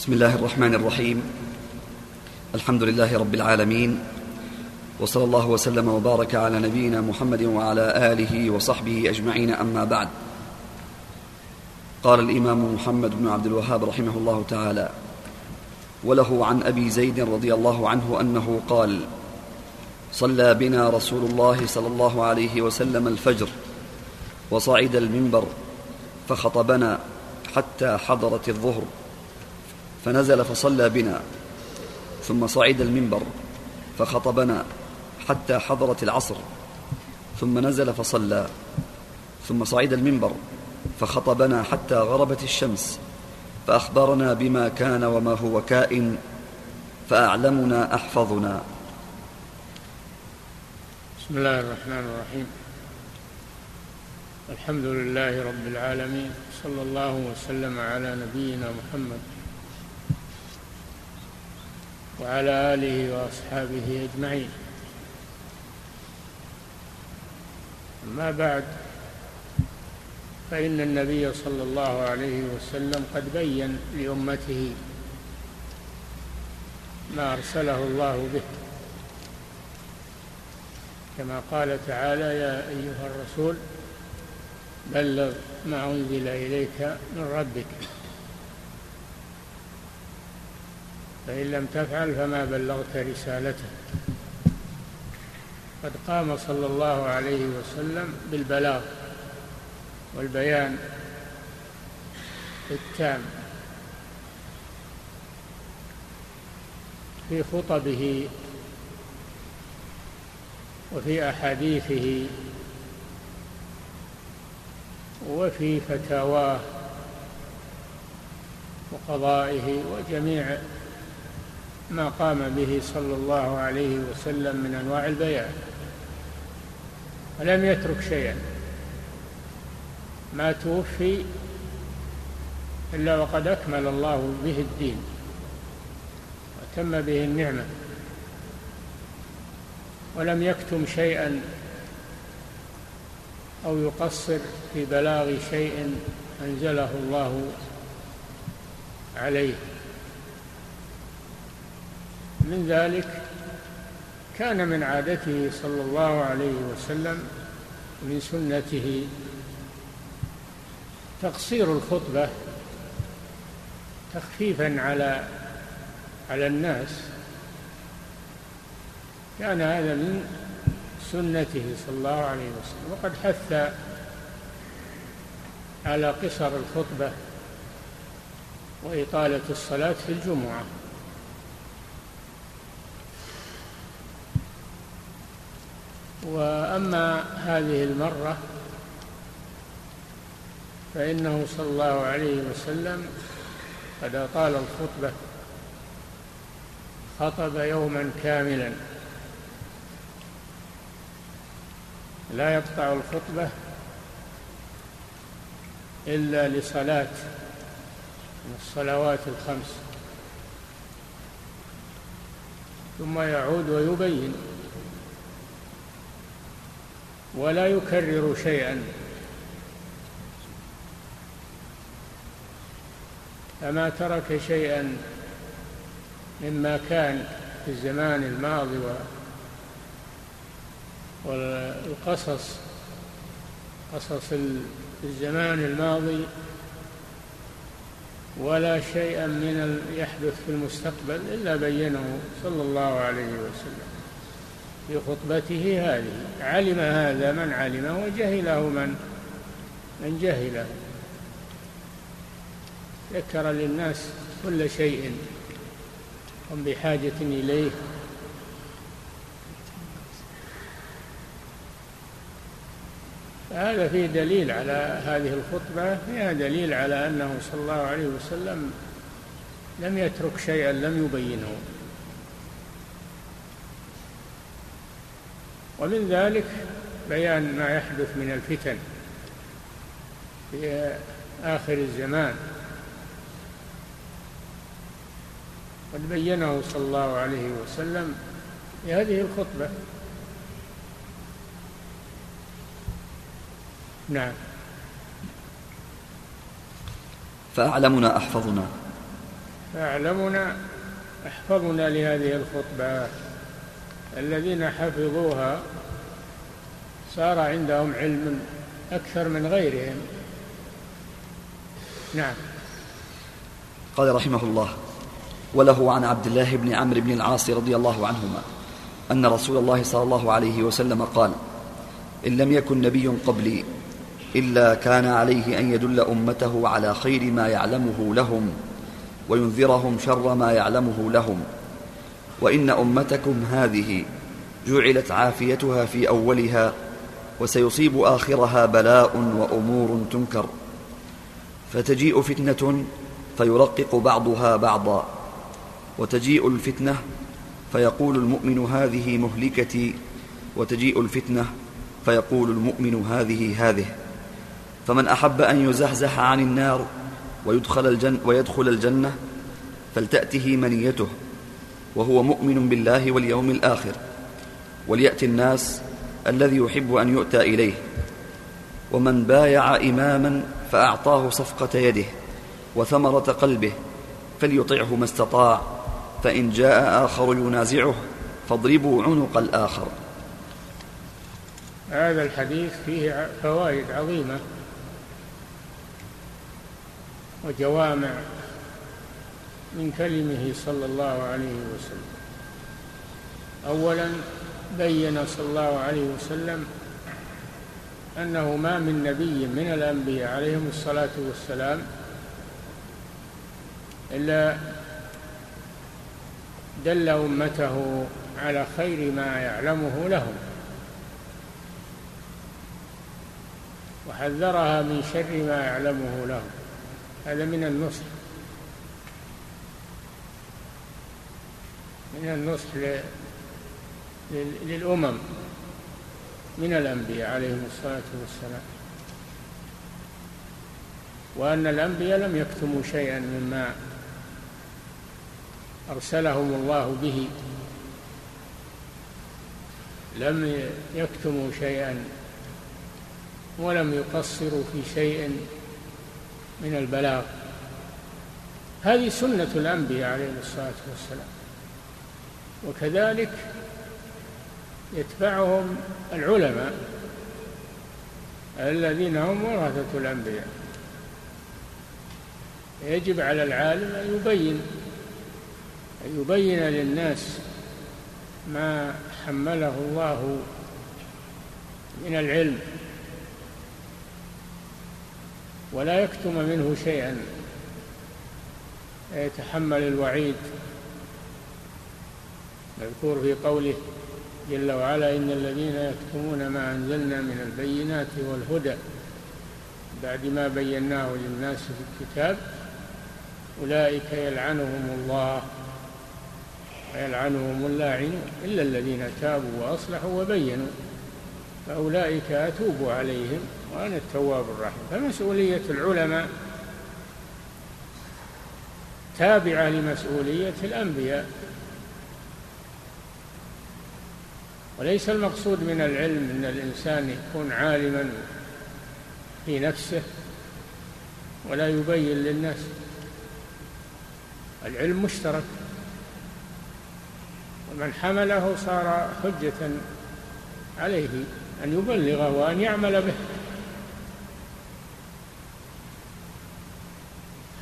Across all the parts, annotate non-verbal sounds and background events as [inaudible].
بسم الله الرحمن الرحيم. الحمد لله رب العالمين وصلى الله وسلم وبارك على نبينا محمد وعلى آله وصحبه أجمعين أما بعد. قال الإمام محمد بن عبد الوهاب رحمه الله تعالى وله عن أبي زيد رضي الله عنه أنه قال صلى بنا رسول الله صلى الله عليه وسلم الفجر وصعد المنبر فخطبنا حتى حضرت الظهر. فنزل فصلى بنا ثم صعد المنبر فخطبنا حتى حضرت العصر ثم نزل فصلى ثم صعد المنبر فخطبنا حتى غربت الشمس فأخبرنا بما كان وما هو كائن فأعلمنا أحفظنا. بسم الله الرحمن الرحيم. الحمد لله رب العالمين صلى الله وسلم على نبينا محمد. وعلى آله وأصحابه أجمعين. أما بعد فإن النبي صلى الله عليه وسلم قد بين لأمته ما أرسله الله به. كما قال تعالى يا أيها الرسول بلغ ما أنزل إليك من ربك. فإن لم تفعل فما بلغت رسالته. قد قام صلى الله عليه وسلم بالبلاغ والبيان التام في خطبه وفي أحاديثه وفي فتاواه وقضائه وجميع ما قام به صلى الله عليه وسلم من أنواع البيان ولم يترك شيئا. ما توفي إلا وقد أكمل الله به الدين وتم به النعمة. ولم يكتم شيئا أو يقصر في بلاغ شيء أنزله الله عليه. من ذلك كان من عادته صلى الله عليه وسلم من سنته تقصير الخطبة تخفيفا على على الناس. كان هذا من سنته صلى الله عليه وسلم. وقد حث على قصر الخطبة وإطالة الصلاة في الجمعة. وأما هذه المرة فإنه صلى الله عليه وسلم قد أطال الخطبة خطب يوما كاملا. لا يقطع الخطبة إلا لصلاة من الصلوات الخمس ثم يعود ويبين. ولا يكرر شيئا. فما ترك شيئا مما كان في الزمان الماضي والقصص قصص الزمان الماضي ولا شيئا من يحدث في المستقبل إلا بينه صلى الله عليه وسلم. في خطبته هذه. علم هذا من علمه وجهله من؟ من جهله. ذكر للناس كل شيء هم بحاجة إليه. هذا فيه دليل على هذه الخطبة فيها دليل على أنه صلى الله عليه وسلم لم يترك شيئا لم يبينه. ومن ذلك بيان ما يحدث من الفتن في آخر الزمان. قد بينه صلى الله عليه وسلم في هذه الخطبة. نعم. فأعلمنا أحفظنا. فأعلمنا أحفظنا لهذه الخطبة. الذين حفظوها صار عندهم علم أكثر من غيرهم. نعم. قال رحمه الله وله عن عبد الله بن عمرو بن العاص رضي الله عنهما أن رسول الله صلى الله عليه وسلم قال إن لم يكن نبي قبلي إلا كان عليه أن يدل أمته على خير ما يعلمه لهم وينذرهم شر ما يعلمه لهم وإن أمتكم هذه جعلت عافيتها في أولها وسيصيب آخرها بلاء وأمور تنكر. فتجيء فتنة فيرقق بعضها بعضا. وتجيء الفتنة فيقول المؤمن هذه مهلكتي. وتجيء الفتنة فيقول المؤمن هذه هذه. فمن أحب أن يزحزح عن النار ويدخل, الجن ويدخل الجنة فلتأته منيته. وهو مؤمن بالله واليوم الآخر وليأتي الناس الذي يحب أن يؤتى إليه ومن بايع إماما فأعطاه صفقة يده وثمرة قلبه فليطعه ما استطاع فإن جاء آخر ينازعه فاضربوا عنق الآخر. هذا الحديث فيه فوائد عظيمة وجوامع من كلمه صلى الله عليه وسلم. اولا بين صلى الله عليه وسلم أنه ما من نبي من الأنبياء عليهم الصلاة والسلام إلا دل أمته على خير ما يعلمه لهم. وحذرها من شر ما يعلمه لهم. هذا من النصح. من النصح للأمم من الأنبياء عليهم الصلاة والسلام. وأن الأنبياء لم يكتموا شيئا مما أرسلهم الله به. لم يكتموا شيئا ولم يقصروا في شيء من البلاغ. هذه سنة الأنبياء عليهم الصلاة والسلام. وكذلك يتبعهم العلماء الذين هم ورثة الأنبياء. يجب على العالم أن يبين أن يبين للناس ما حمله الله من العلم. ولا يكتم منه شيئا. يتحمل الوعيد. مذكور في قوله جل وعلا إن الذين يكتمون ما أنزلنا من البينات والهدى بعد ما بيناه للناس في الكتاب أولئك يلعنهم الله ويلعنهم اللاعنون إلا الذين تابوا وأصلحوا وبينوا فأولئك أتوب عليهم وأنا التواب الرحيم. فمسؤولية العلماء تابعة لمسؤولية الأنبياء. وليس المقصود من العلم أن الإنسان يكون عالما في نفسه ولا يبين للناس. العلم مشترك. ومن حمله صار حجة عليه أن يبلغه وأن يعمل به.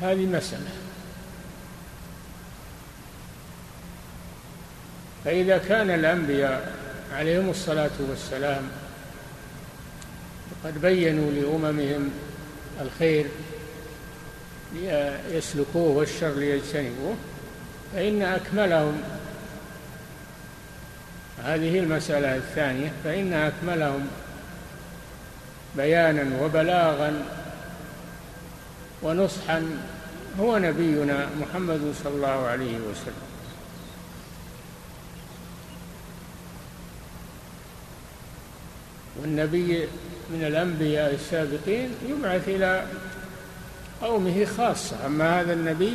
هذه مسألة. فإذا كان الأنبياء عليهم الصلاة والسلام. قد بينوا لأممهم الخير ليسلكوه والشر ليجتنبوه فإن أكملهم هذه المسألة الثانية فإن أكملهم بيانا وبلاغا ونصحا هو نبينا محمد صلى الله عليه وسلم. والنبي من الأنبياء السابقين يبعث إلى قومه خاصة. أما هذا النبي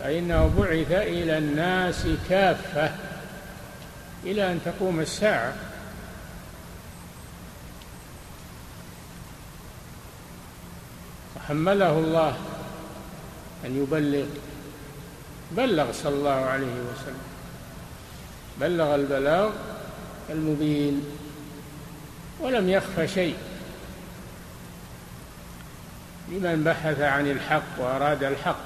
فإنه بعث إلى الناس كافة إلى أن تقوم الساعة. وحمله الله أن يبلغ بلغ صلى الله عليه وسلم بلغ البلاغ المبين. ولم يخف شيء. لمن بحث عن الحق وأراد الحق.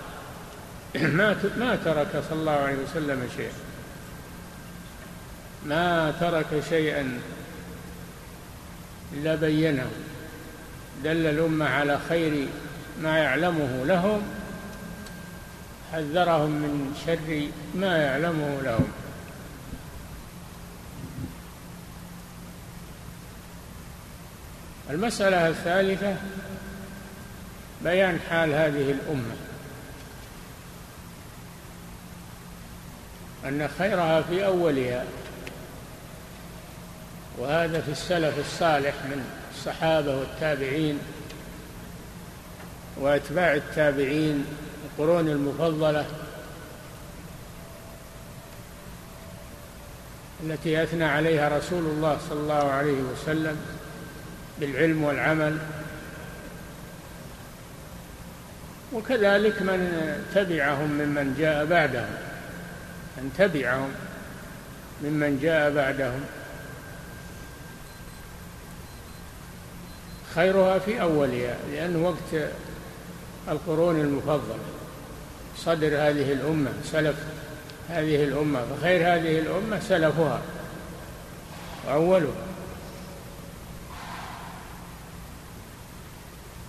[clears throat] ما ما ترك صلى الله عليه وسلم شيئا. ما ترك شيئا إلا بينه دل الأمة على خير ما يعلمه لهم. حذرهم من شر ما يعلمه لهم. المسألة الثالثة بيان حال هذه الأمة. أن خيرها في أولها وهذا في السلف الصالح من الصحابة والتابعين وأتباع التابعين القرون المفضلة التي أثنى عليها رسول الله صلى الله عليه وسلم. بالعلم والعمل. وكذلك من تبعهم ممن جاء بعدهم من تبعهم ممن جاء بعدهم. خيرها في أولها لأنه وقت القرون المفضلة صدر هذه الأمة سلف هذه الأمة فخير هذه الأمة سلفها وأولها.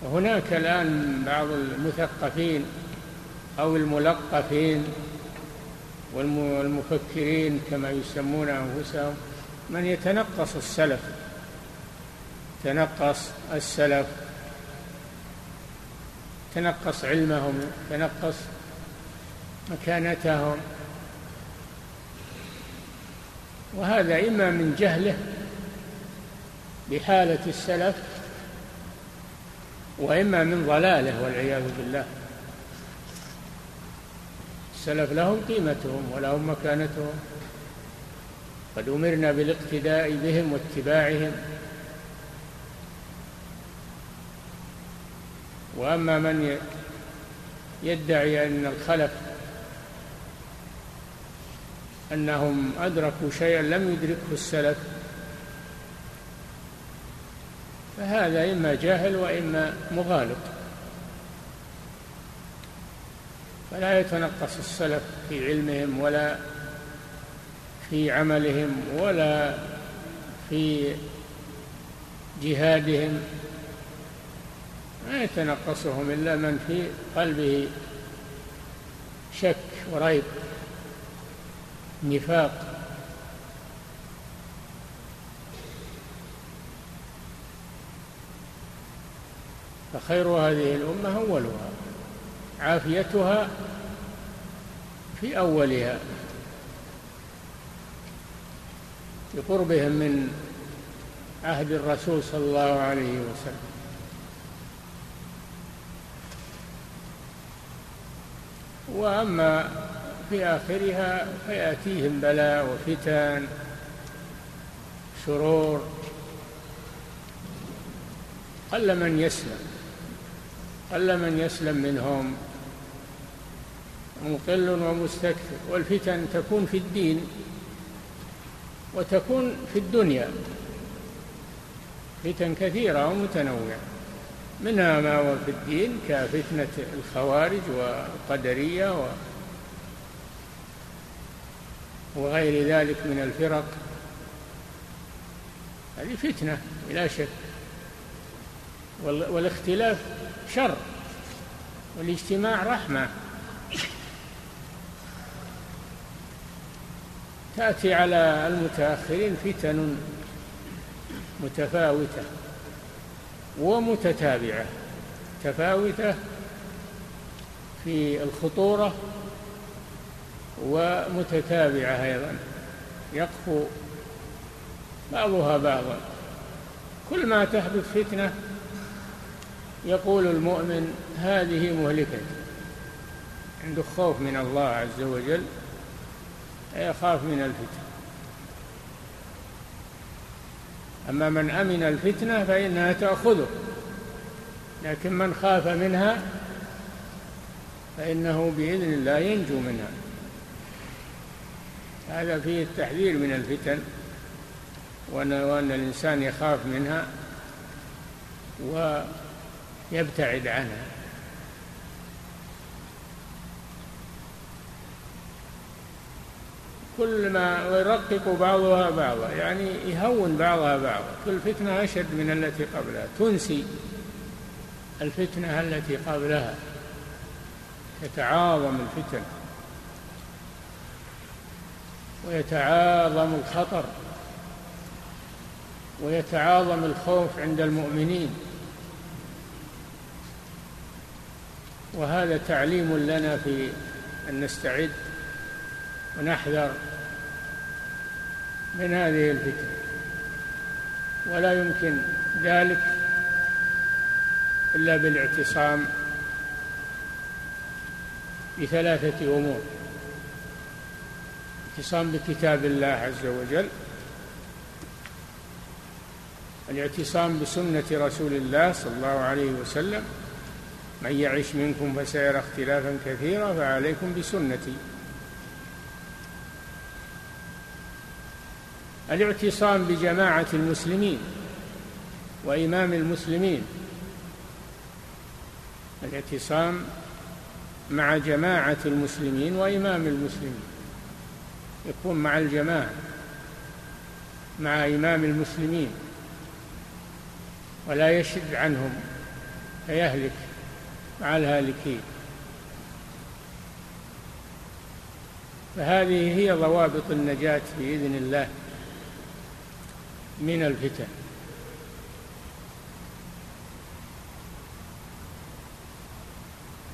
وهناك الآن بعض المثقفين أو الملقفين والمفكرين كما يسمون أنفسهم من يتنقص السلف. تنقص السلف. تنقص علمهم. تنقص مكانتهم. وهذا إما من جهله بحالة السلف وإما من ضلاله والعياذ بالله. السلف لهم قيمتهم ولهم مكانتهم. قد أمرنا بالاقتداء بهم واتباعهم. وأما من يدعي أن الخلف أنهم أدركوا شيئا لم يدركه السلف فهذا إما جاهل وإما مغالط. فلا يتنقص السلف في علمهم ولا في عملهم ولا في جهادهم. ما يتنقصهم إلا من في قلبه شك وريب نفاق. فخير هذه الأمة أولها عافيتها في أولها. بقربهم من عهد الرسول صلى الله عليه وسلم. وأما في آخرها فيأتيهم بلاء وفتن شرور. قل من يسلم. قل من يسلم منهم. مقل ومستكثر. والفتن تكون في الدين وتكون في الدنيا. فتن كثيرة ومتنوعة. منها ما هو في الدين كفتنة الخوارج والقدرية وغير ذلك من الفرق. هذه فتنة بلا شك. والاختلاف شر والاجتماع رحمة. تأتي على المتأخرين فتن متفاوتة ومتتابعة. تفاوتة في الخطورة ومتتابعة أيضا. يقفو بعضها بعضا. كل ما تحدث فتنة يقول المؤمن هذه مهلكة عنده خوف من الله عز وجل يخاف من الفتنة. أما من أمن الفتنة فإنها تأخذه لكن من خاف منها فإنه بإذن الله ينجو منها. هذا فيه التحذير من الفتن وأن الإنسان يخاف منها ويبتعد عنها. كل ما يرقق بعضها بعضا يعني يهون بعضها بعضا. كل فتنة أشد من التي قبلها. تنسي الفتنة التي قبلها. يتعاظم الفتن. ويتعاظم الخطر. ويتعاظم الخوف عند المؤمنين. وهذا تعليم لنا في أن نستعد ونحذر من هذه الفتن ولا يمكن ذلك إلا بالاعتصام بثلاثة أمور. الاعتصام بكتاب الله عز وجل الاعتصام بسنة رسول الله صلى الله عليه وسلم من يعش منكم فسيرى اختلافا كثيرا فعليكم بسنتي. الاعتصام بجماعة المسلمين وإمام المسلمين. الاعتصام مع جماعة المسلمين وإمام المسلمين. يكون مع الجماعة مع إمام المسلمين. ولا يشد عنهم فيهلك. مع الهالكين فهذه هي ضوابط النجاة بإذن الله من الفتن.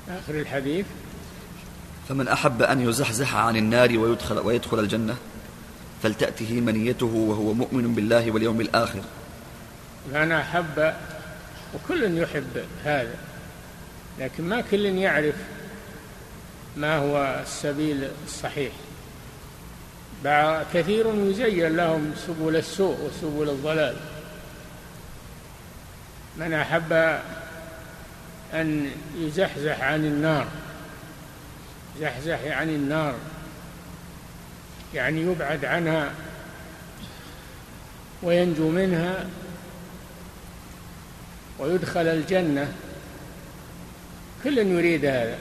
آخر الحديث. فمن أحب أن يزحزح عن النار ويدخل, ويدخل الجنة فلتأته منيته وهو مؤمن بالله واليوم الآخر. من أحب وكل يحب هذا. لكن ما كل يعرف ما هو السبيل الصحيح. كثير يزين لهم سبل السوء وسبل الضلال. من أحب أن يزحزح عن النار زحزح عن النار يعني يبعد عنها وينجو منها ويدخل الجنة. كل يريد هذا.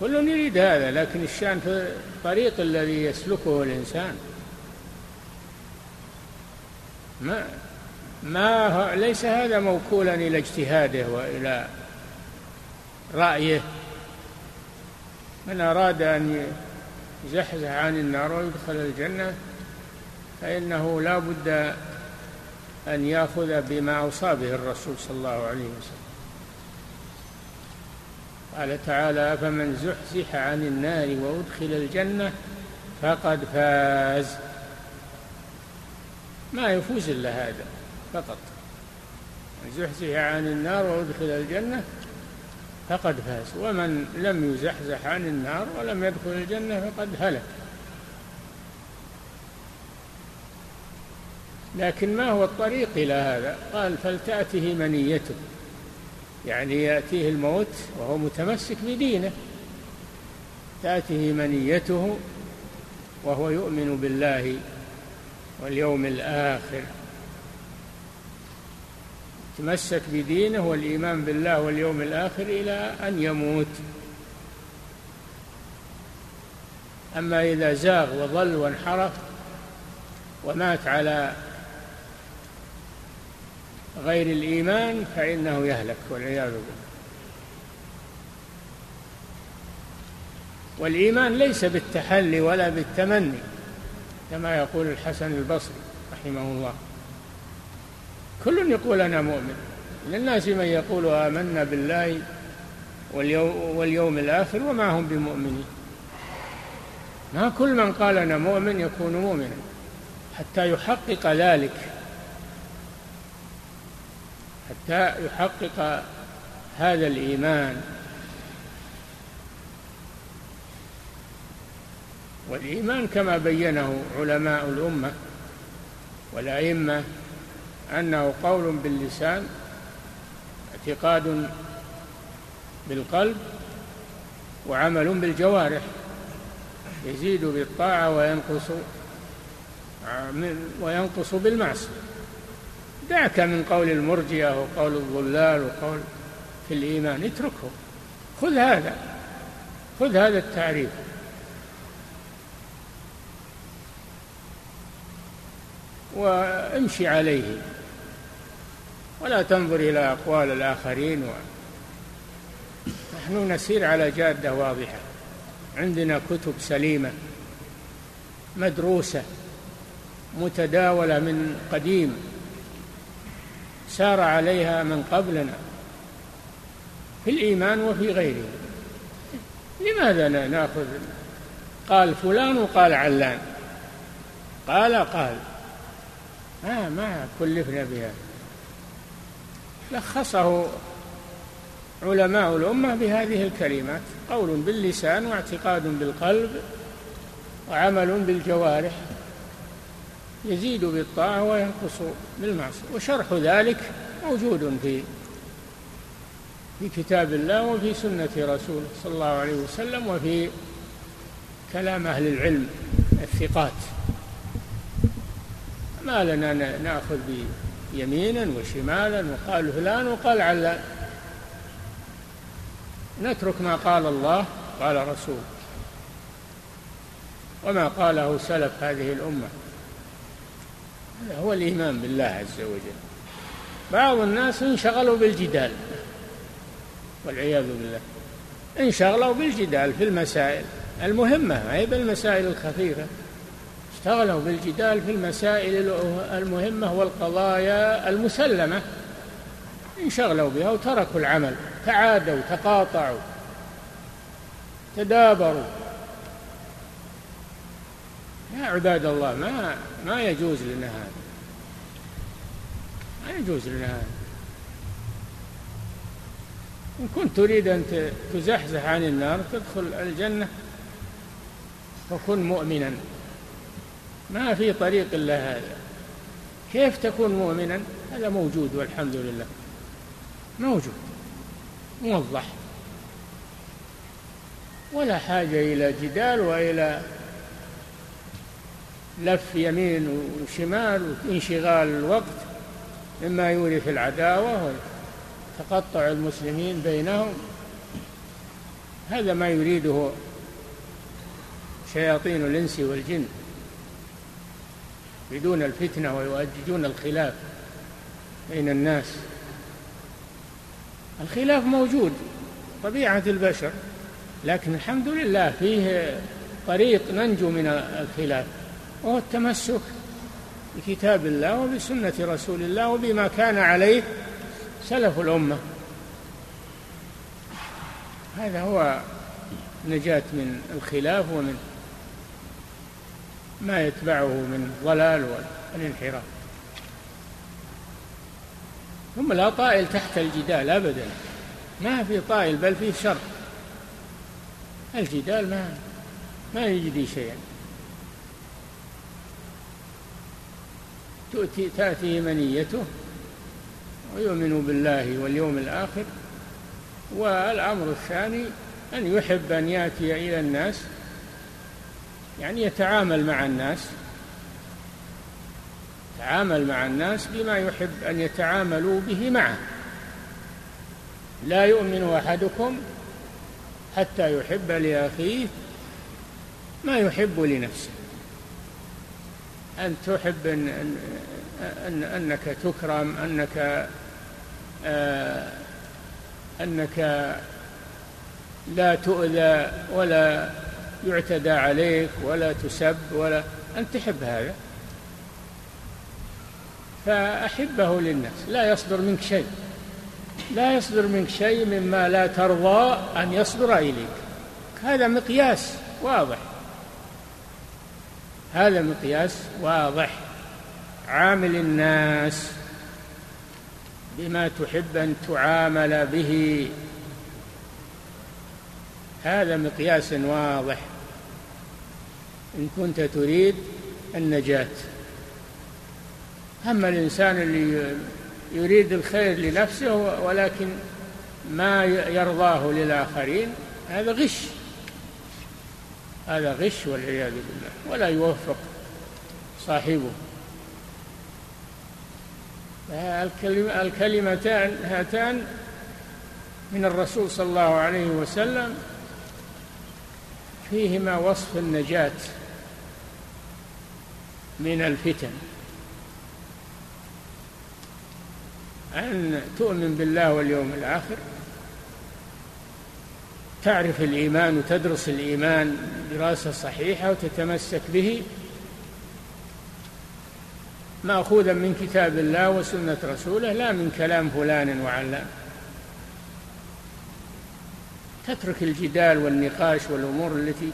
كل يريد هذا لكن الشأن في الطريق الذي يسلكه الإنسان. ما ما ليس هذا موكولا إلى اجتهاده وإلى رأيه. من أراد أن يزحزح عن النار ويدخل الجنة فإنه لا بد أن يأخذ بما أوصى به الرسول صلى الله عليه وسلم. قال تعالى أفمن زحزح عن النار وأدخل الجنة فقد فاز. ما يفوز إلا هذا فقط. من زحزح عن النار وأدخل الجنة فقد فاز. ومن لم يزحزح عن النار ولم يدخل الجنة فقد هلك. لكن ما هو الطريق إلى هذا؟ قال فلتأته منيته. يعني يأتيه الموت وهو متمسك بدينه. تأته منيته وهو يؤمن بالله واليوم الآخر. تمسك بدينه والإيمان بالله واليوم الآخر إلى أن يموت. أما إذا زاغ وضل وانحرف ومات على غير الإيمان فإنه يهلك والعياذ بالله. والإيمان ليس بالتحلي ولا بالتمني كما يقول الحسن البصري رحمه الله. كل يقول أنا مؤمن من الناس من يقول آمنا بالله واليوم, واليوم الآخر وما هم بمؤمنين. ما كل من قال أنا مؤمن يكون مؤمنا حتى يحقق ذلك. حتى يحقق هذا الإيمان. والإيمان كما بينه علماء الأمة والأئمة أنه قول باللسان اعتقاد بالقلب وعمل بالجوارح. يزيد بالطاعة وينقص وينقص بالمعصية. دعك من قول المرجئة وقول الضلال وقول في الإيمان. اتركه. خذ هذا. خذ هذا التعريف. وامشي عليه. ولا تنظر إلى أقوال الآخرين و... نحن نسير على جادة واضحة. عندنا كتب سليمة مدروسة متداولة من قديم. سار عليها من قبلنا في الإيمان وفي غيره. لماذا نأخذ؟ قال فلان وقال علان. قال قال. ما ما كلفنا بها. لخصه علماء الأمة بهذه الكلمات. قول باللسان واعتقاد بالقلب وعمل بالجوارح. يزيد بالطاعة وينقص بالمعصية. وشرح ذلك موجود في في كتاب الله وفي سنة رسوله صلى الله عليه وسلم وفي كلام أهل العلم الثقات. ما لنا نأخذ بيمينا وشمالا وقال فلان وقال علان. نترك ما قال الله قال رسول. وما قاله سلف هذه الأمة. هذا هو الإيمان بالله عز وجل. بعض الناس انشغلوا بالجدال والعياذ بالله. انشغلوا بالجدال في المسائل المهمة هي بالمسائل الخفيفة. اشتغلوا بالجدال في المسائل المهمة والقضايا المسلمة. انشغلوا بها وتركوا العمل تعادوا تقاطعوا تدابروا. يا عباد الله ما ما يجوز لنا هذا. ما يجوز لنا هذا. إن كنت تريد أن تزحزح عن النار تدخل الجنة فكن مؤمنا. ما في طريق إلا هذا. كيف تكون مؤمنا؟ هذا موجود والحمد لله. موجود. موضح. ولا حاجة إلى جدال وإلى لف يمين وشمال وانشغال الوقت مما يورث العداوة وتقطع المسلمين بينهم. هذا ما يريده شياطين الإنس والجن. يريدون الفتنة ويؤججون الخلاف بين الناس. الخلاف موجود طبيعة البشر لكن الحمد لله فيه طريق ننجو من الخلاف. وهو التمسك بكتاب الله وبسنة رسول الله وبما كان عليه سلف الأمة. هذا هو نجاة من الخلاف ومن ما يتبعه من الضلال والانحراف. ثم لا طائل تحت الجدال أبدا. ما في طائل بل فيه شر. الجدال ما ما يجدي شيئا. تؤتي تأتي منيته ويؤمن بالله واليوم الآخر والأمر الثاني أن يحب أن يأتي إلى الناس يعني يتعامل مع الناس يتعامل مع الناس بما يحب أن يتعاملوا به معه. لا يؤمن أحدكم حتى يحب لأخيه ما يحب لنفسه. أن تحب أن, أن, أن أنك تكرم أنك آه أنك لا تؤذى ولا يعتدى عليك ولا تسب ولا أن تحب هذا. فأحبه للناس لا يصدر منك شيء. لا يصدر منك شيء مما لا ترضى أن يصدر إليك. هذا مقياس واضح. هذا مقياس واضح. عامل الناس بما تحب أن تعامل به. هذا مقياس واضح. إن كنت تريد النجاة. أما الإنسان اللي يريد الخير لنفسه ولكن ما يرضاه للآخرين هذا غش. هذا غش والعياذ بالله ولا يوفق صاحبه. الكلمتان هاتان من الرسول صلى الله عليه وسلم فيهما وصف النجاة من الفتن. أن تؤمن بالله واليوم الآخر تعرف الإيمان وتدرس الإيمان دراسة صحيحة وتتمسك به مأخوذا من كتاب الله وسنة رسوله لا من كلام فلان وعلان. تترك الجدال والنقاش والأمور التي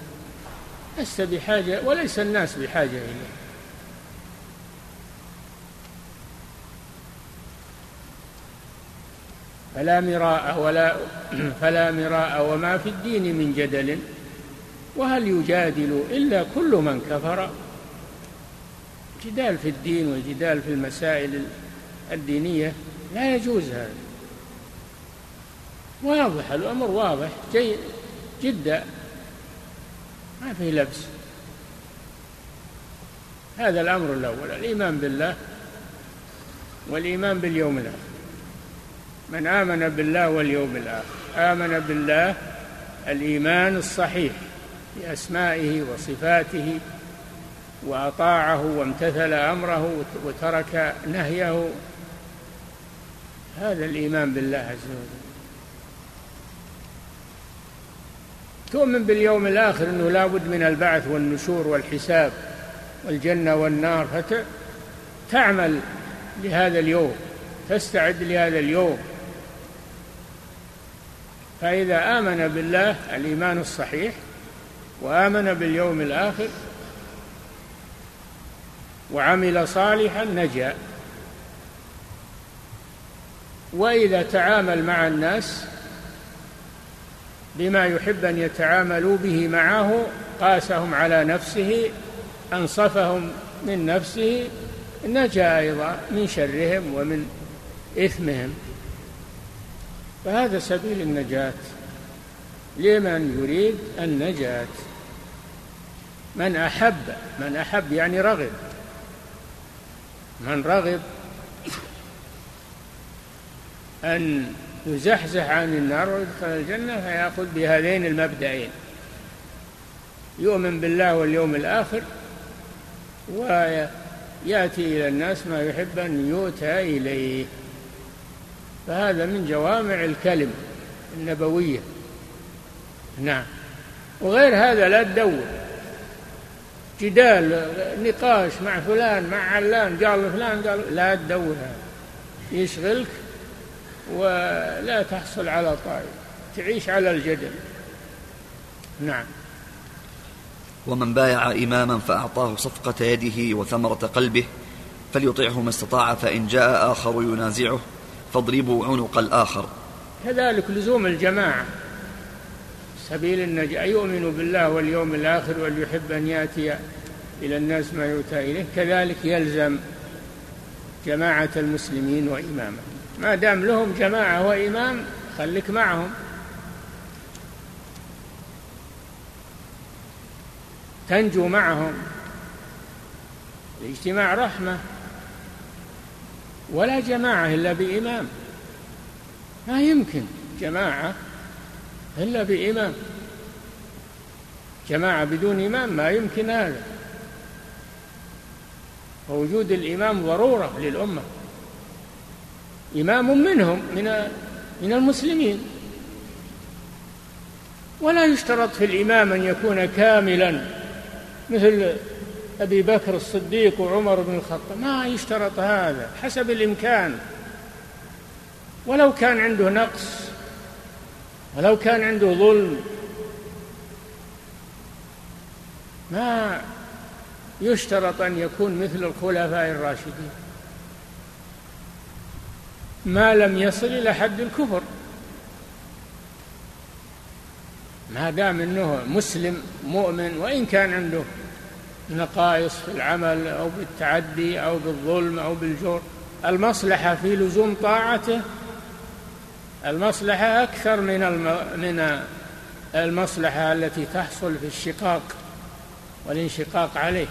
لست بحاجة وليس الناس بحاجة إليها. فلا مراء ولا [clears throat] فلا مراء وما في الدين من جدل. وهل يجادل إلا كل من كفر؟ جدال في الدين والجدال في المسائل الدينية لا يجوز هذا. واضح الأمر واضح جي جدا. ما فيه لبس. هذا الأمر الأول الإيمان بالله والإيمان باليوم الآخر. من آمن بالله واليوم الآخر. آمن بالله الإيمان الصحيح بأسمائه وصفاته وأطاعه وامتثل أمره وترك نهيه. هذا الإيمان بالله عز وجل. تؤمن باليوم الآخر أنه لا بد من البعث والنشور والحساب والجنة والنار. فتعمل لهذا اليوم تستعد لهذا اليوم. فإذا آمن بالله الإيمان الصحيح وآمن باليوم الآخر وعمل صالحا نجا. وإذا تعامل مع الناس بما يحب أن يتعاملوا به معه قاسهم على نفسه أنصفهم من نفسه نجا أيضا من شرهم ومن إثمهم. فهذا سبيل النجاة. لمن يريد النجاة؟ من أحب من أحب يعني رغب. من رغب أن يزحزح عن النار ويدخل الجنة فيأخذ بهذين المبدأين يؤمن بالله واليوم الآخر ويأتي إلى الناس ما يحب أن يؤتى إليه. فهذا من جوامع الكلم النبوية. نعم. وغير هذا لا تدور. جدال نقاش مع فلان مع علان قال فلان قال لا تدور هذا. يشغلك ولا تحصل على طائر تعيش على الجدل. نعم. ومن بايع إماما فأعطاه صفقة يده وثمرة قلبه فليطعه ما استطاع فإن جاء آخر ينازعه. فاضربوا عنق الآخر. كذلك لزوم الجماعة. سبيل النجاة يؤمن بالله واليوم الآخر وليحب أن يأتي إلى الناس ما يؤتى إليه. كذلك يلزم جماعة المسلمين وإمامهم. ما دام لهم جماعة وإمام خليك معهم. تنجو معهم. الاجتماع رحمة. ولا جماعة إلا بإمام. ما يمكن جماعة إلا بإمام. جماعة بدون إمام ما يمكن هذا. ووجود الإمام ضرورة للأمة. إمام منهم من من المسلمين. ولا يشترط في الإمام أن يكون كاملا مثل أبي بكر الصديق وعمر بن الخطاب. ما يشترط هذا حسب الإمكان. ولو كان عنده نقص ولو كان عنده ظلم ما يشترط أن يكون مثل الخلفاء الراشدين. ما لم يصل إلى حد الكفر. ما دام إنه مسلم مؤمن وإن كان عنده نقائص في العمل أو بالتعدي أو بالظلم أو بالجور. المصلحة في لزوم طاعته المصلحة أكثر من من المصلحة التي تحصل في الشقاق والانشقاق عليه.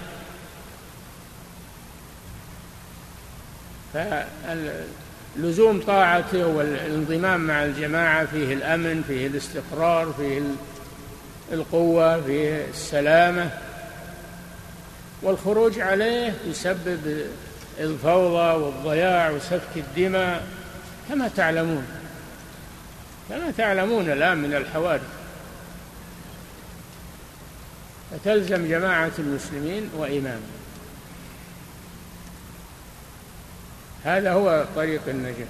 فلزوم طاعته والانضمام مع الجماعة فيه الأمن فيه الاستقرار فيه القوة فيه السلامة. والخروج عليه يسبب الفوضى والضياع وسفك الدماء كما تعلمون. كما تعلمون الآن من الحوادث. فتلزم جماعة المسلمين وإمامهم هذا هو طريق النجاة.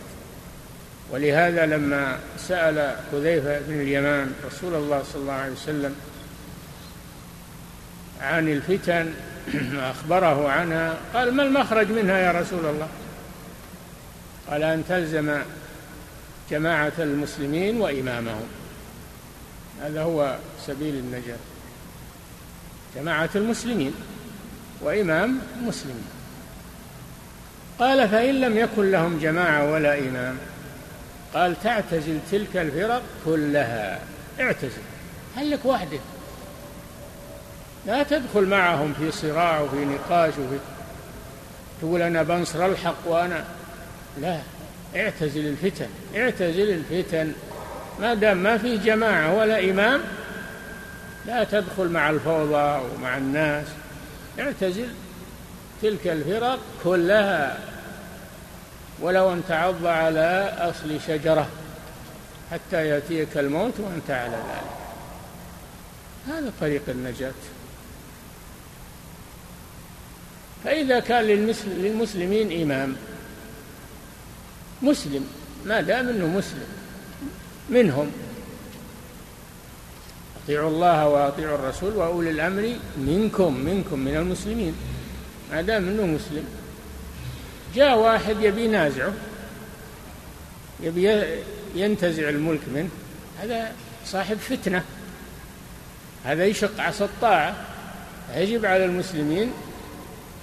ولهذا لما سأل حذيفة بن اليمان رسول الله صلى الله عليه وسلم عن الفتن أخبره عنها. قال ما المخرج منها يا رسول الله؟ قال أن تلزم جماعة المسلمين وإمامهم. هذا هو سبيل النجاة. جماعة المسلمين وإمام مسلم. قال فإن لم يكن لهم جماعة ولا إمام. قال تعتزل تلك الفرق كلها. اعتزل. هل لك وحدك لا تدخل معهم في صراع وفي نقاش وفي تقول أنا بنصر الحق وأنا لا اعتزل الفتن اعتزل الفتن. ما دام ما في جماعة ولا إمام لا تدخل مع الفوضى ومع الناس. اعتزل تلك الفرق كلها. ولو أن تعض على أصل شجرة حتى يأتيك الموت وأنت على ذلك. هذا طريق النجاة. فإذا كان للمسلمين إمام. مسلم. ما دام إنه مسلم. منهم. أطيعوا الله وأطيعوا الرسول وأولي الأمر منكم منكم من المسلمين. ما دام إنه مسلم. جاء واحد يبي ينازعه. يبي ينتزع الملك منه. هذا صاحب فتنة. هذا يشق عصا الطاعة. يجب على المسلمين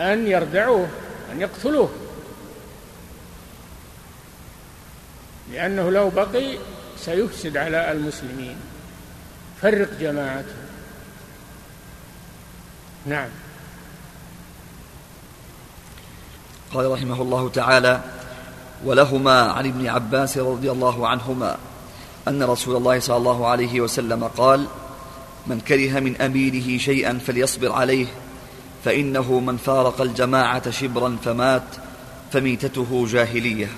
أن يردعوه أن يقتلوه. لأنه لو بقي سيفسد على المسلمين. فرق جماعته. نعم. قال رحمه الله تعالى ولهما عن ابن عباس رضي الله عنهما أن رسول الله صلى الله عليه وسلم قال من كره من أميره شيئا فليصبر عليه فإنه من فارق الجماعة شبرا فمات فميتته جاهلية.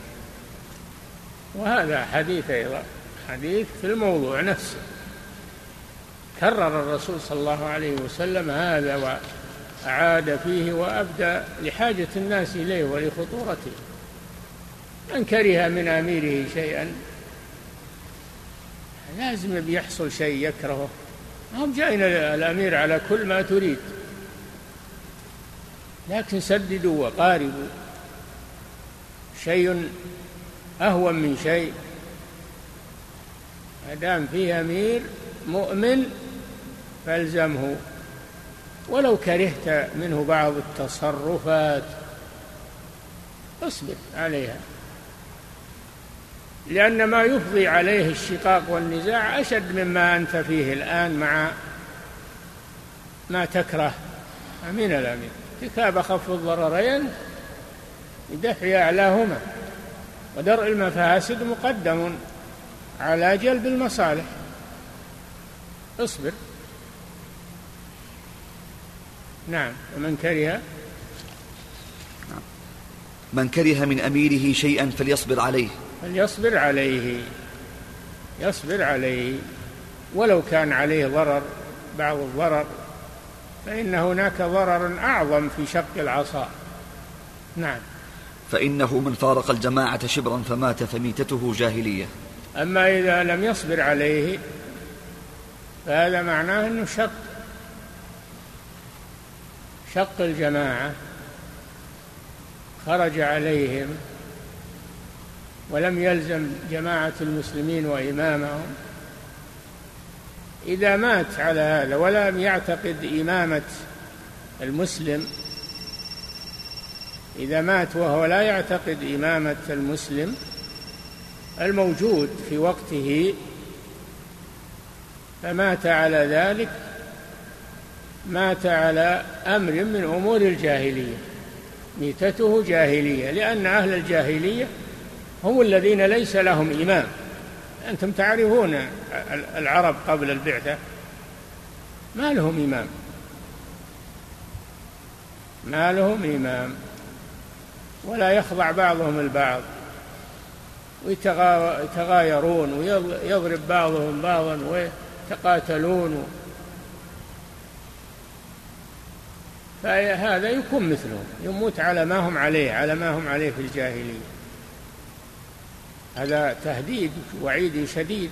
وهذا حديث أيضا حديث في الموضوع نفسه. كرر الرسول صلى الله عليه وسلم هذا وأعاد فيه وأبدى لحاجة الناس إليه ولخطورته. من كره من أميره شيئا لازم بيحصل شيء يكرهه. هم جايين الأمير على كل ما تريد. لكن سددوا وقاربوا. شيء أهون من شيء. ما دام فيه أمير مؤمن فالزمه. ولو كرهت منه بعض التصرفات أصبر عليها. لأن ما يفضي عليه الشقاق والنزاع أشد مما أنت فيه الآن مع ما تكره. من الأمير ارتكاب خف الضررين بدفع أعلاهما ودرء المفاسد مقدم على جلب المصالح. اصبر. نعم ومن كره؟ من كره من أميره شيئا فليصبر عليه. فليصبر عليه. يصبر عليه. ولو كان عليه ضرر بعض الضرر فإن هناك ضرر أعظم في شق العصا. نعم. فإنه من فارق الجماعة شبرا فمات فميتته جاهلية. أما إذا لم يصبر عليه فهذا معناه أنه شق. شق الجماعة. خرج عليهم. ولم يلزم جماعة المسلمين وإمامهم. إذا مات على هذا ولم يعتقد إمامة المسلم إذا مات وهو لا يعتقد إمامة المسلم الموجود في وقته فمات على ذلك مات على أمر من أمور الجاهلية ميتته جاهلية لأن أهل الجاهلية هم الذين ليس لهم إمام. أنتم تعرفون العرب قبل البعثة؟ ما لهم إمام. ما لهم إمام. ولا يخضع بعضهم البعض. ويتغايرون ويضرب بعضهم بعضا ويتقاتلون. فهذا يكون مثلهم. يموت على ما هم عليه على ما هم عليه في الجاهلية. هذا تهديد وعيد شديد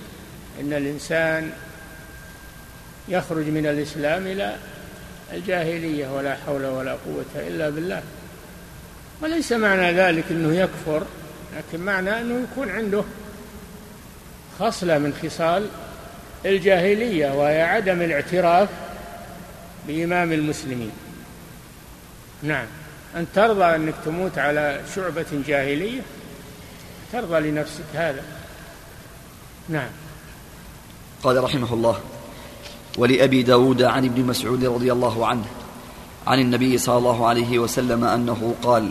إن الإنسان يخرج من الإسلام إلى الجاهلية ولا حول ولا قوة إلا بالله. وليس معنى ذلك إنه يكفر لكن معنى أنه يكون عنده خصلة من خصال الجاهلية وهي عدم الاعتراف بإمام المسلمين. نعم. أن ترضى أنك تموت على شعبة جاهلية ترضى لنفسك هذا. نعم. قال رحمه الله ولأبي داود عن ابن مسعود رضي الله عنه عن النبي صلى الله عليه وسلم أنه قال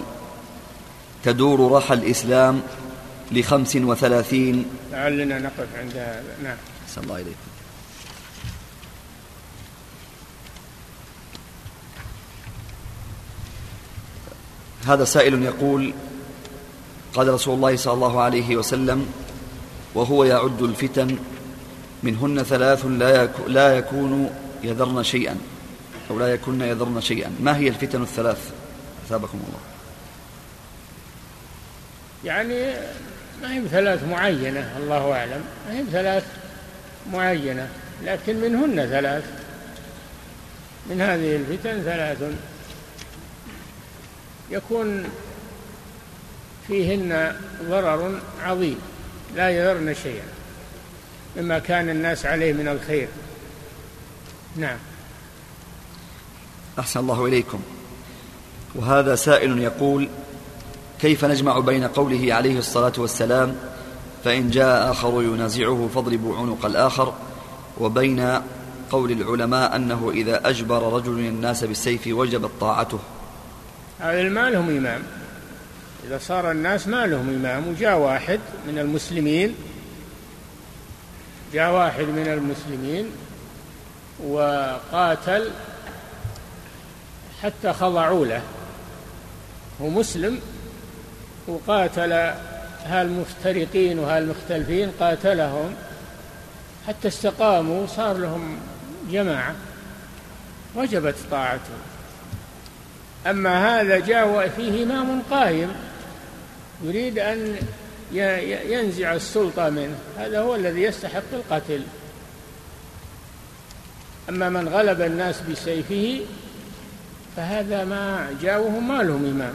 تدور رحى الإسلام لخمس وثلاثين. لعلنا نقف عند هذا. نعم. صلى الله عليكم هذا سائل يقول قال رسول الله صلى الله عليه وسلم وهو يعد الفتن منهن ثلاث لا لا يكون يذرن شيئا أو لا يكن يذرن شيئا. ما هي الفتن الثلاث؟ أثابكم الله. يعني ما هي ثلاث معينة الله أعلم. ما هي ثلاث معينة لكن منهن ثلاث. من هذه الفتن ثلاث. يكون فيهن ضرر عظيم لا يذرن شيئا مما كان الناس عليه من الخير. نعم. أحسن الله إليكم. وهذا سائل يقول كيف نجمع بين قوله عليه الصلاة والسلام فإن جاء آخر ينازعه فاضربوا عنق الآخر وبين قول العلماء أنه إذا أجبر رجل الناس بالسيف وجبت طاعته؟ هذا المال هم إمام. إذا صار الناس ما لهم إمام وجاء واحد من المسلمين جاء واحد من المسلمين وقاتل حتى خضعوا له. هو مسلم وقاتل هالمفترقين وهالمختلفين قاتلهم حتى استقاموا صار لهم جماعة وجبت طاعته. أما هذا جاء فيه إمام قائم. يريد أن ينزع السلطة منه. هذا هو الذي يستحق القتل. أما من غلب الناس بسيفه فهذا ما جاءوهم ما لهم إمام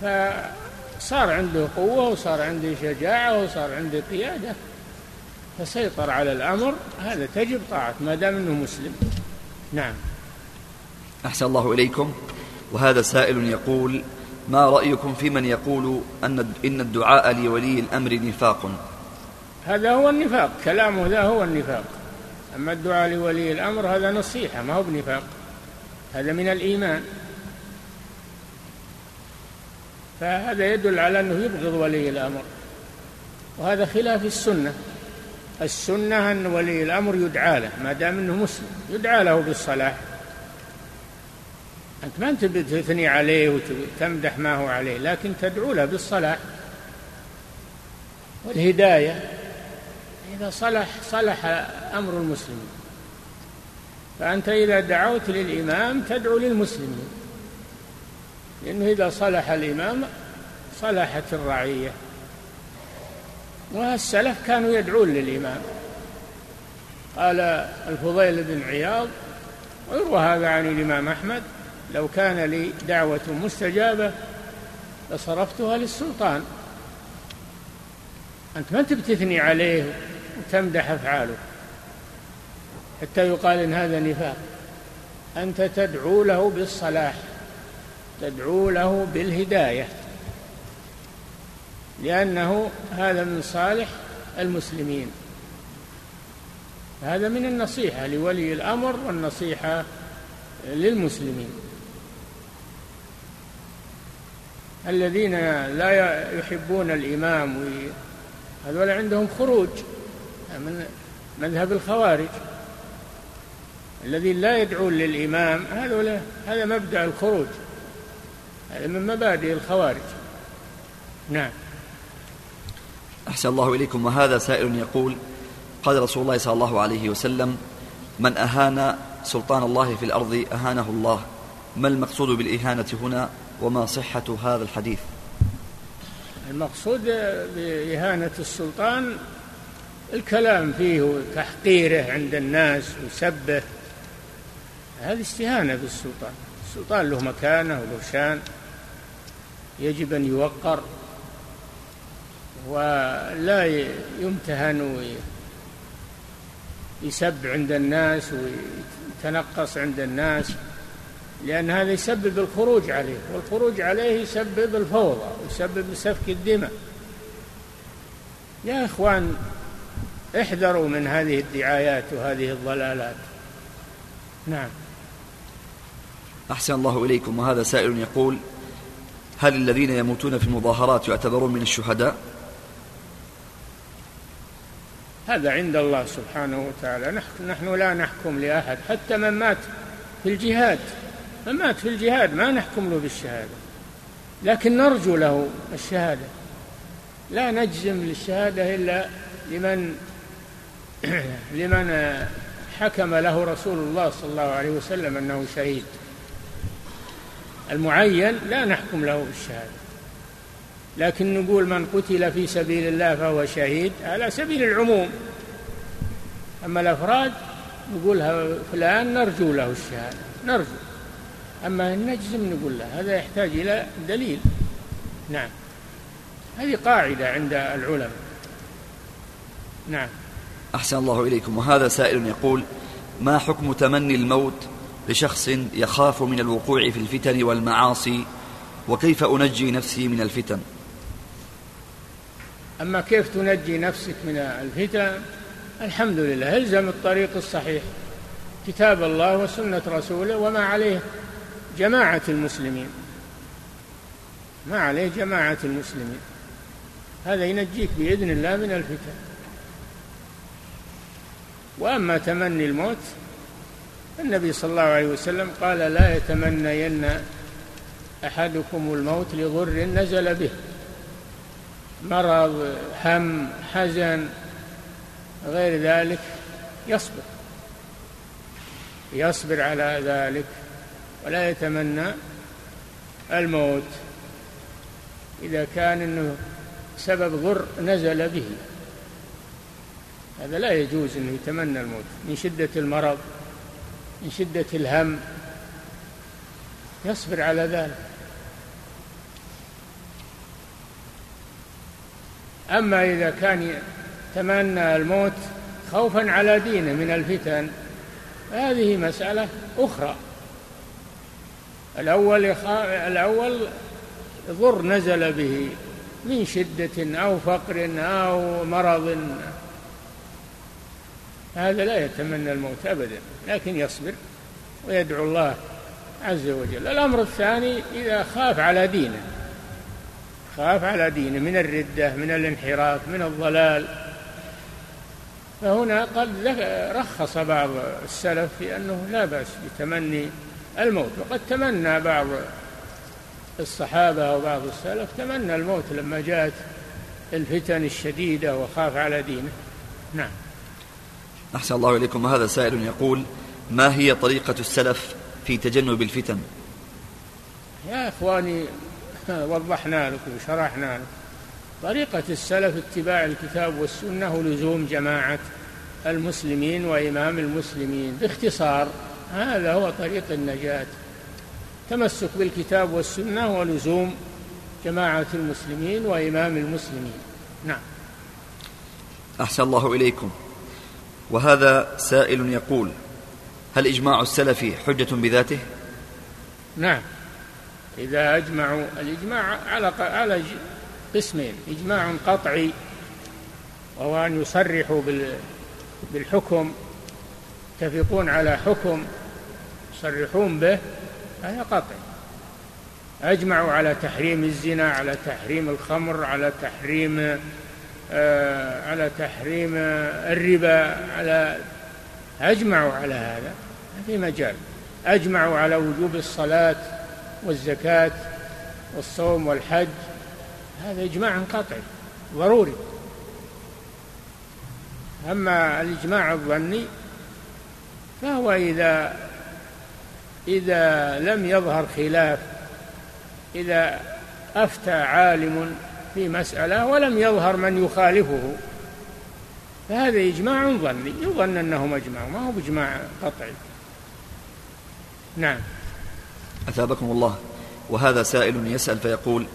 فصار عنده قوة وصار عنده شجاعة وصار عنده قيادة. فسيطر على الأمر. هذا تجب طاعته ما دام أنه مسلم. نعم. أحسن الله إليكم. وهذا سائل يقول ما رأيكم في من يقول أن إن الدعاء لولي الأمر نفاق؟ هذا هو النفاق كلامه ذا هو النفاق. أما الدعاء لولي الأمر هذا نصيحة ما هو بنفاق. هذا من الإيمان. فهذا يدل على أنه يبغض ولي الأمر. وهذا خلاف السنة. السنة أن ولي الأمر يدعى له ما دام أنه مسلم يدعى له بالصلاح. أنت ما أنت بتثني عليه وتمدح ما هو عليه لكن تدعو له بالصلاح والهداية. إذا صلح صلح أمر المسلمين. فأنت إذا دعوت للإمام تدعو للمسلمين. لأنه إذا صلح الإمام صلحت الرعية. والسلف كانوا يدعون للإمام. قال الفضيل بن عياض ويروى هذا عن الإمام أحمد. لو كان لي دعوة مستجابة لصرفتها للسلطان. أنت ما أنت بتثني عليه وتمدح أفعاله. حتى يقال إن هذا نفاق. أنت تدعو له بالصلاح تدعو له بالهداية. لأنه هذا من صالح المسلمين. هذا من النصيحة لولي الأمر والنصيحة للمسلمين. الذين لا يحبون الإمام هذول عندهم خروج من مذهب الخوارج. الذين لا يدعون للإمام هذول هذا مبدأ الخروج هذا من مبادئ الخوارج. نعم. أحسن الله إليكم. وهذا سائل يقول قال رسول الله صلى الله عليه وسلم من أهان سلطان الله في الأرض أهانه الله. ما المقصود بالإهانة هنا؟ وما صحة هذا الحديث؟ المقصود بإهانة السلطان الكلام فيه وتحقيره عند الناس وسبه. هذه استهانة بالسلطان. السلطان له مكانة وله شان. يجب أن يوقر ولا يمتهن يسب عند الناس ويتنقص عند الناس. لأن هذا يسبب الخروج عليه والخروج عليه يسبب الفوضى ويسبب سفك الدماء. يا إخوان احذروا من هذه الدعايات وهذه الضلالات. نعم. أحسن الله إليكم. وهذا سائل يقول هل الذين يموتون في المظاهرات يعتبرون من الشهداء؟ هذا عند الله سبحانه وتعالى. نحن لا نحكم لأحد حتى من مات في الجهاد. من مات في الجهاد ما نحكم له بالشهادة. لكن نرجو له الشهادة. لا نجزم للشهادة إلا لمن [clears throat] لمن حكم له رسول الله صلى الله عليه وسلم أنه شهيد. المعين لا نحكم له بالشهادة. لكن نقول من قتل في سبيل الله فهو شهيد على سبيل العموم. أما الأفراد نقول فلان نرجو له الشهادة. نرجو. أما نجزم نقول له هذا يحتاج إلى دليل. نعم. هذه قاعدة عند العلماء. نعم. أحسن الله إليكم. وهذا سائل يقول ما حكم تمني الموت لشخص يخاف من الوقوع في الفتن والمعاصي؟ وكيف أنجي نفسي من الفتن؟ أما كيف تنجي نفسك من الفتن؟ الحمد لله. الزم الطريق الصحيح. كتاب الله وسنة رسوله وما عليه. جماعة المسلمين. ما عليه جماعة المسلمين. هذا ينجيك بإذن الله من الفتن. وأما تمني الموت النبي صلى الله عليه وسلم قال لا يتمنين أحدكم الموت لضر نزل به. مرض هم حزن غير ذلك يصبر. يصبر على ذلك. ولا يتمنى الموت إذا كان أنه سبب ضر نزل به. هذا لا يجوز أنه يتمنى الموت. من شدة المرض من شدة الهم يصبر على ذلك. أما إذا كان تمنى الموت خوفا على دينه من الفتن هذه مسألة أخرى. الأول الأول ضر نزل به من شدة أو فقر أو مرض. هذا لا يتمنى الموت أبدا لكن يصبر ويدعو الله عز وجل. الأمر الثاني إذا خاف على دينه خاف على دينه من الردة من الانحراف من الضلال. فهنا قد رخص بعض السلف في أنه لا بأس بتمني الموت. وقد تمنى بعض الصحابة وبعض السلف تمنى الموت لما جاءت الفتن الشديدة وخاف على دينه. نعم. أحسن الله إليكم. هذا سائل يقول ما هي طريقة السلف في تجنب الفتن؟ يا إخواني وضحنا لكم وشرحنا لكم. طريقة السلف اتباع الكتاب والسنة ولزوم جماعة المسلمين وإمام المسلمين باختصار هذا هو طريق النجاة. تمسك بالكتاب والسنة ولزوم جماعة المسلمين وإمام المسلمين. نعم. أحسن الله إليكم. وهذا سائل يقول هل إجماع السلف حجة بذاته؟ نعم. إذا أجمعوا الإجماع على على قسمين. إجماع قطعي وهو أن يصرحوا بالحكم يتفقون على حكم يصرحون به هذا قطعي أجمعوا على تحريم الزنا على تحريم الخمر على تحريم آه على تحريم الربا على أجمعوا على هذا في مجال. أجمعوا على وجوب الصلاة والزكاة والصوم والحج هذا إجماع قطعي ضروري. أما الإجماع الظني فهو إذا إذا لم يظهر خلاف إذا أفتى عالم في مسألة ولم يظهر من يخالفه فهذا إجماع ظني يظن أنهم أجمعوا ما هو بإجماع قطعي. نعم. أثابكم الله. وهذا سائل يسأل فيقول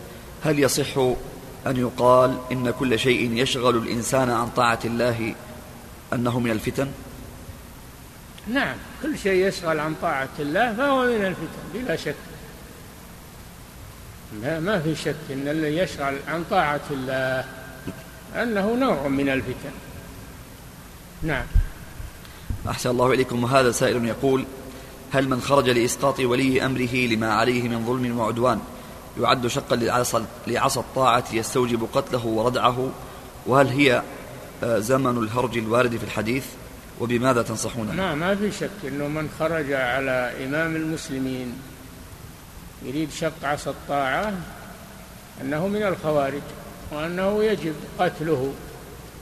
هل يصح أن يقال إن كل شيء يشغل الإنسان عن طاعة الله أنه من الفتن؟ نعم كل شيء يشغل عن طاعة الله فهو من الفتن بلا شك. ما في شك إن الذي يشغل عن طاعة الله أنه نوع من الفتن. نعم. أحسن الله إليكم. وهذا سائل يقول هل من خرج لإسقاط ولي أمره لما عليه من ظلم وعدوان يعد شقا لعصا الطاعة يستوجب قتله وردعه؟ وهل هي آه، زمن الهرج الوارد في الحديث؟ وبماذا تنصحون ما ما في شك إنه من خرج على إمام المسلمين يريد شق عصا الطاعة أنه من الخوارج وأنه يجب قتله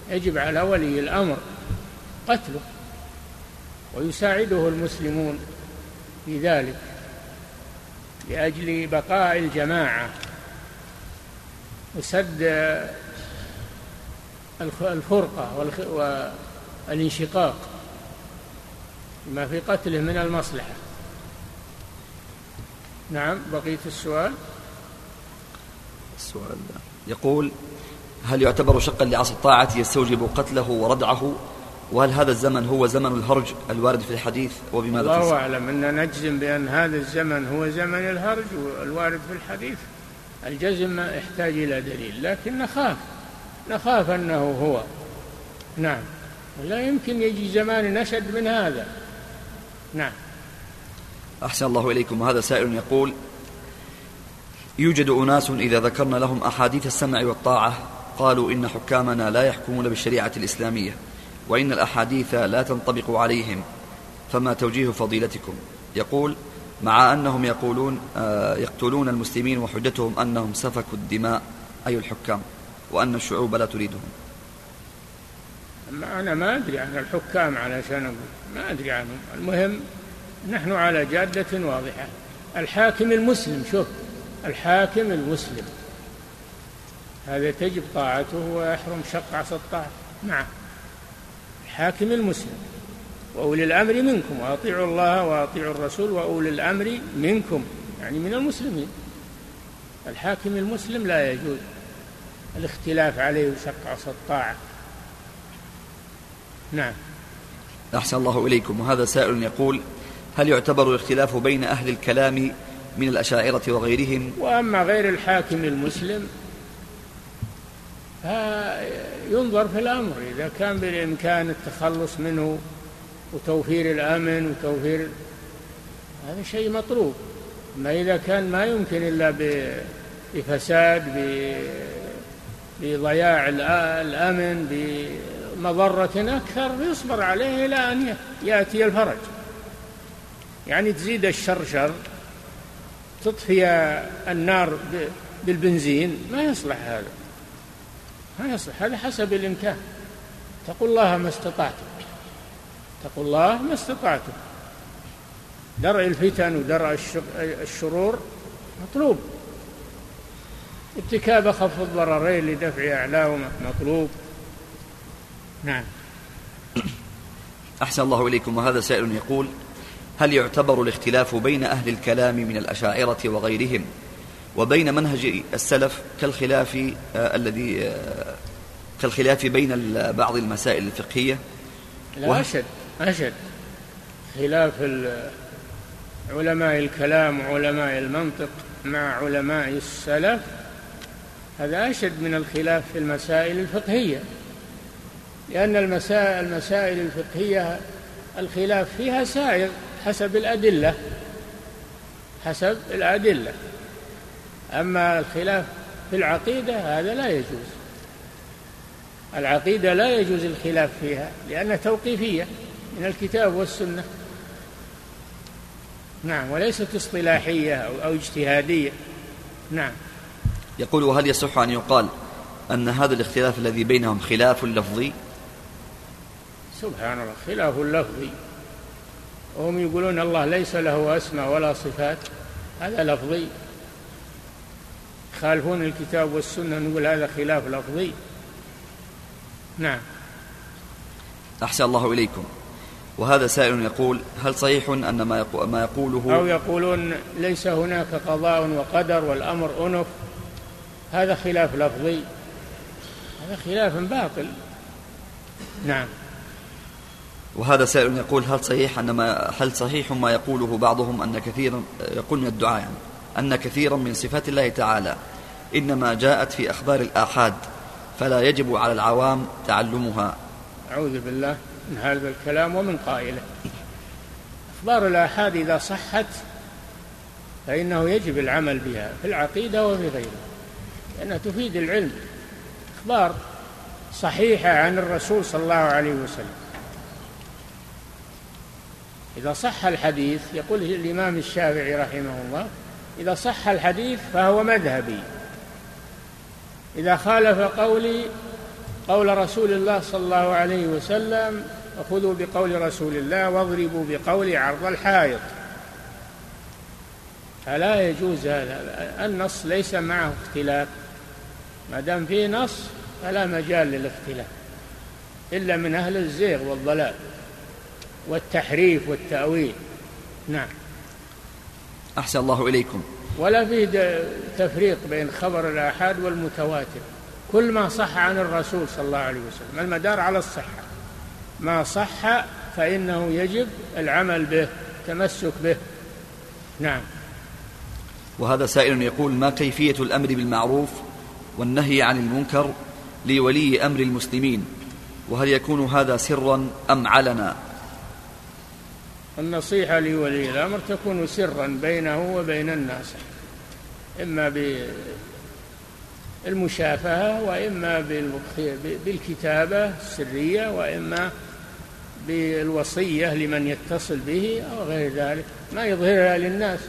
يجب على ولي الأمر قتله ويساعده المسلمون في ذلك لأجل بقاء الجماعة وسد الفرقة والانشقاق ما في قتله من المصلحة. نعم بقية السؤال. السؤال يقول هل يعتبر شقا لعصا الطاعة يستوجب قتله وردعه؟ وهل هذا الزمن هو زمن الهرج الوارد في الحديث؟ وبماذا الله أعلم أن نجزم بأن هذا الزمن هو زمن الهرج الوارد في الحديث. الجزم يحتاج إلى دليل لكن نخاف. نخاف أنه هو. نعم. لا يمكن يجي زمان نشد من هذا. نعم. أحسن الله إليكم. وهذا سائل يقول يوجد أناس إذا ذكرنا لهم أحاديث السمع والطاعة قالوا إن حكامنا لا يحكمون بالشريعة الإسلامية وإن الأحاديث لا تنطبق عليهم فما توجيه فضيلتكم؟ يقول مع أنهم يقولون آه، يقتلون المسلمين وحجتهم أنهم سفكوا الدماء أي الحكام وأن الشعوب لا تريدهم. أنا ما أدري عن الحكام علشان أقول. ما أدري عنهم. المهم نحن على جادة واضحة. الحاكم المسلم شوف. الحاكم المسلم. هذا تجب طاعته ويحرم شق عصا الطاعة. نعم. الحاكم المسلم. وأولي الأمر منكم. وأطيعوا الله وأطيعوا الرسول وأولي الأمر منكم. يعني من المسلمين. الحاكم المسلم لا يجوز الاختلاف عليه وشق عصا الطاعة. نعم. أحسن الله إليكم. وهذا سائل يقول هل يعتبر الاختلاف بين أهل الكلام من الأشاعرة وغيرهم؟ وأما غير الحاكم المسلم ينظر في الأمر. إذا كان بالإمكان التخلص منه وتوفير الأمن وتوفير هذا شيء مطلوب. أما إذا كان ما يمكن إلا بفساد بضياع الأمن بمضرة أكثر يصبر عليه إلى أن يأتي الفرج. يعني تزيد الشر شر تطفي النار بالبنزين ما يصلح هذا. ما يصلح هذا حسب الإمكان. اتقوا الله ما استطعتم اتقوا الله ما استطعتم درء الفتن ودرء الشرور مطلوب. ارتكاب خف الضررين لدفع أعلاهما مطلوب. نعم. أحسن الله إليكم وهذا سائل يقول هل يعتبر الاختلاف بين أهل الكلام من الأشاعرة وغيرهم وبين منهج السلف كالخلاف آه الذي آه كالخلاف بين بعض المسائل الفقهية؟ لا أشد أشد. خلاف علماء الكلام وعلماء المنطق مع علماء السلف هذا أشد من الخلاف في المسائل الفقهية. لأن المسائل المسائل الفقهية الخلاف فيها سائر حسب الأدلة حسب الأدلة. أما الخلاف في العقيدة هذا لا يجوز. العقيدة لا يجوز الخلاف فيها لأنها توقيفية من الكتاب والسنة. نعم وليست اصطلاحية أو اجتهادية. نعم. يقول وهل يصح أن يقال أن هذا الاختلاف الذي بينهم خلاف لفظي؟ سبحان الله خلاف لفظي وهم يقولون الله ليس له أسماء ولا صفات. هذا لفظي. يخالفون الكتاب والسنة نقول هذا خلاف لفظي. نعم. أحسن الله إليكم. وهذا سائل يقول هل صحيح أن ما ما يقوله؟ أو يقولون ليس هناك قضاء وقدر والأمر أنف. هذا خلاف لفظي. هذا خلاف باطل. نعم. وهذا سائل يقول هل صحيح أن ما هل صحيح ما يقوله بعضهم أن كثيرا يقول من الدعاء يعني أن كثيرا من صفات الله تعالى إنما جاءت في أخبار الآحاد فلا يجب على العوام تعلمها. أعوذ بالله من هذا الكلام ومن قائله. أخبار الآحاد إذا صحت فإنه يجب العمل بها في العقيدة وفي غيرها لأنها تفيد العلم. أخبار صحيحة عن الرسول صلى الله عليه وسلم. إذا صح الحديث يقول الإمام الشافعي رحمه الله إذا صح الحديث فهو مذهبي. إذا خالف قولي قول رسول الله صلى الله عليه وسلم فخذوا بقول رسول الله واضربوا بقول عرض الحائط. فلا يجوز هذا. النص ليس معه اختلاف. ما دام فيه نص فلا مجال للاختلاف. إلا من أهل الزيغ والضلال. والتحريف والتأويل. نعم. أحسن الله إليكم. ولا فيه تفريق بين خبر الآحاد والمتواتر. كل ما صح عن الرسول صلى الله عليه وسلم. المدار على الصحة. ما صح فإنه يجب العمل به تمسك به. نعم. وهذا سائل يقول ما كيفية الأمر بالمعروف والنهي عن المنكر لولي أمر المسلمين؟ وهل يكون هذا سرا أم علنا؟ النصيحة لولي الأمر تكون سرا بينه وبين الناس إما بالمشافهة وإما بالكتابة السرية وإما بالوصية لمن يتصل به أو غير ذلك. ما يظهرها للناس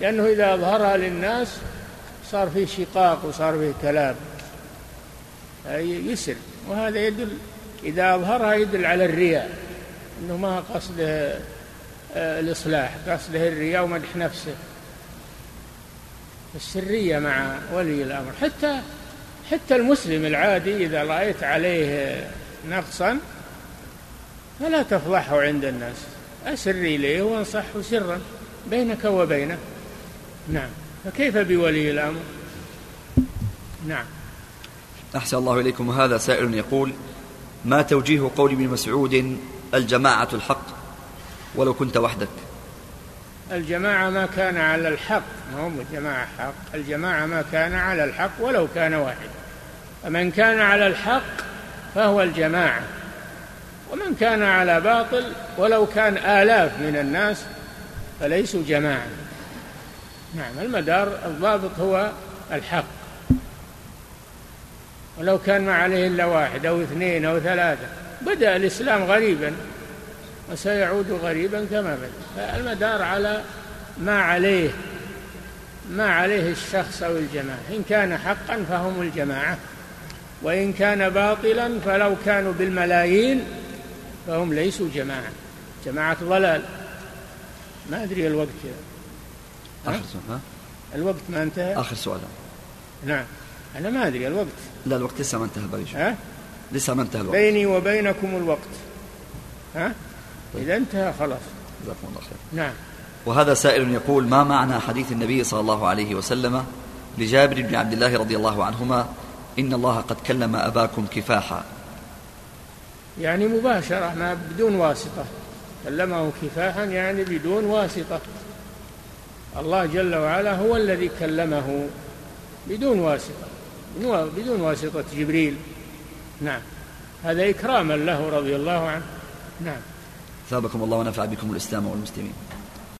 لأنه إذا أظهرها للناس صار فيه شقاق وصار فيه كلام. يسر وهذا يدل إذا أظهرها يدل على الرياء أنه ما قصده الإصلاح قصده الرياء ومدح نفسه. السرية مع ولي الأمر. حتى حتى المسلم العادي إذا رأيت عليه نقصا فلا تفضحه عند الناس. أسر إليه وانصحه سرا بينك وبينه. نعم. فكيف بولي الأمر؟ نعم. أحسن الله إليكم. هذا سائل يقول ما توجيه قول ابن مسعود الجماعة الحق؟ ولو كنت وحدك. الجماعة ما كان على الحق ما هم الجماعة حق. الجماعة ما كان على الحق ولو كان واحد فمن كان على الحق فهو الجماعة. ومن كان على باطل ولو كان آلاف من الناس فليسوا جماعة. نعم المدار الضابط هو الحق. ولو كان ما عليه إلا واحد أو اثنين أو ثلاثة بدأ الإسلام غريبا. وسيعود غريبا كما بدأ. فالمدار على ما عليه ما عليه الشخص أو الجماعة. إن كان حقا فهم الجماعة وإن كان باطلا فلو كانوا بالملايين فهم ليسوا جماعة. جماعة ضلال. ما أدري الوقت آخر سؤال ها؟ الوقت ما انتهى؟ آخر سؤال. نعم. أنا ما أدري الوقت. لا الوقت لسه ما انتهى بقى ها؟ لسه ما انتهى الوقت. بيني وبينكم الوقت. ها؟ إذا انتهى خلاص. جزاكم الله خير. نعم. وهذا سائل يقول ما معنى حديث النبي صلى الله عليه وسلم لجابر بن عبد الله رضي الله عنهما إن الله قد كلم أباكم كفاحا؟ يعني مباشرة ما بدون واسطة. كلمه كفاحا يعني بدون واسطة. الله جل وعلا هو الذي كلمه بدون واسطة. بدون واسطة جبريل. نعم. هذا إكراما له رضي الله عنه. نعم. ثابكم الله ونفع بكم الإسلام والمسلمين.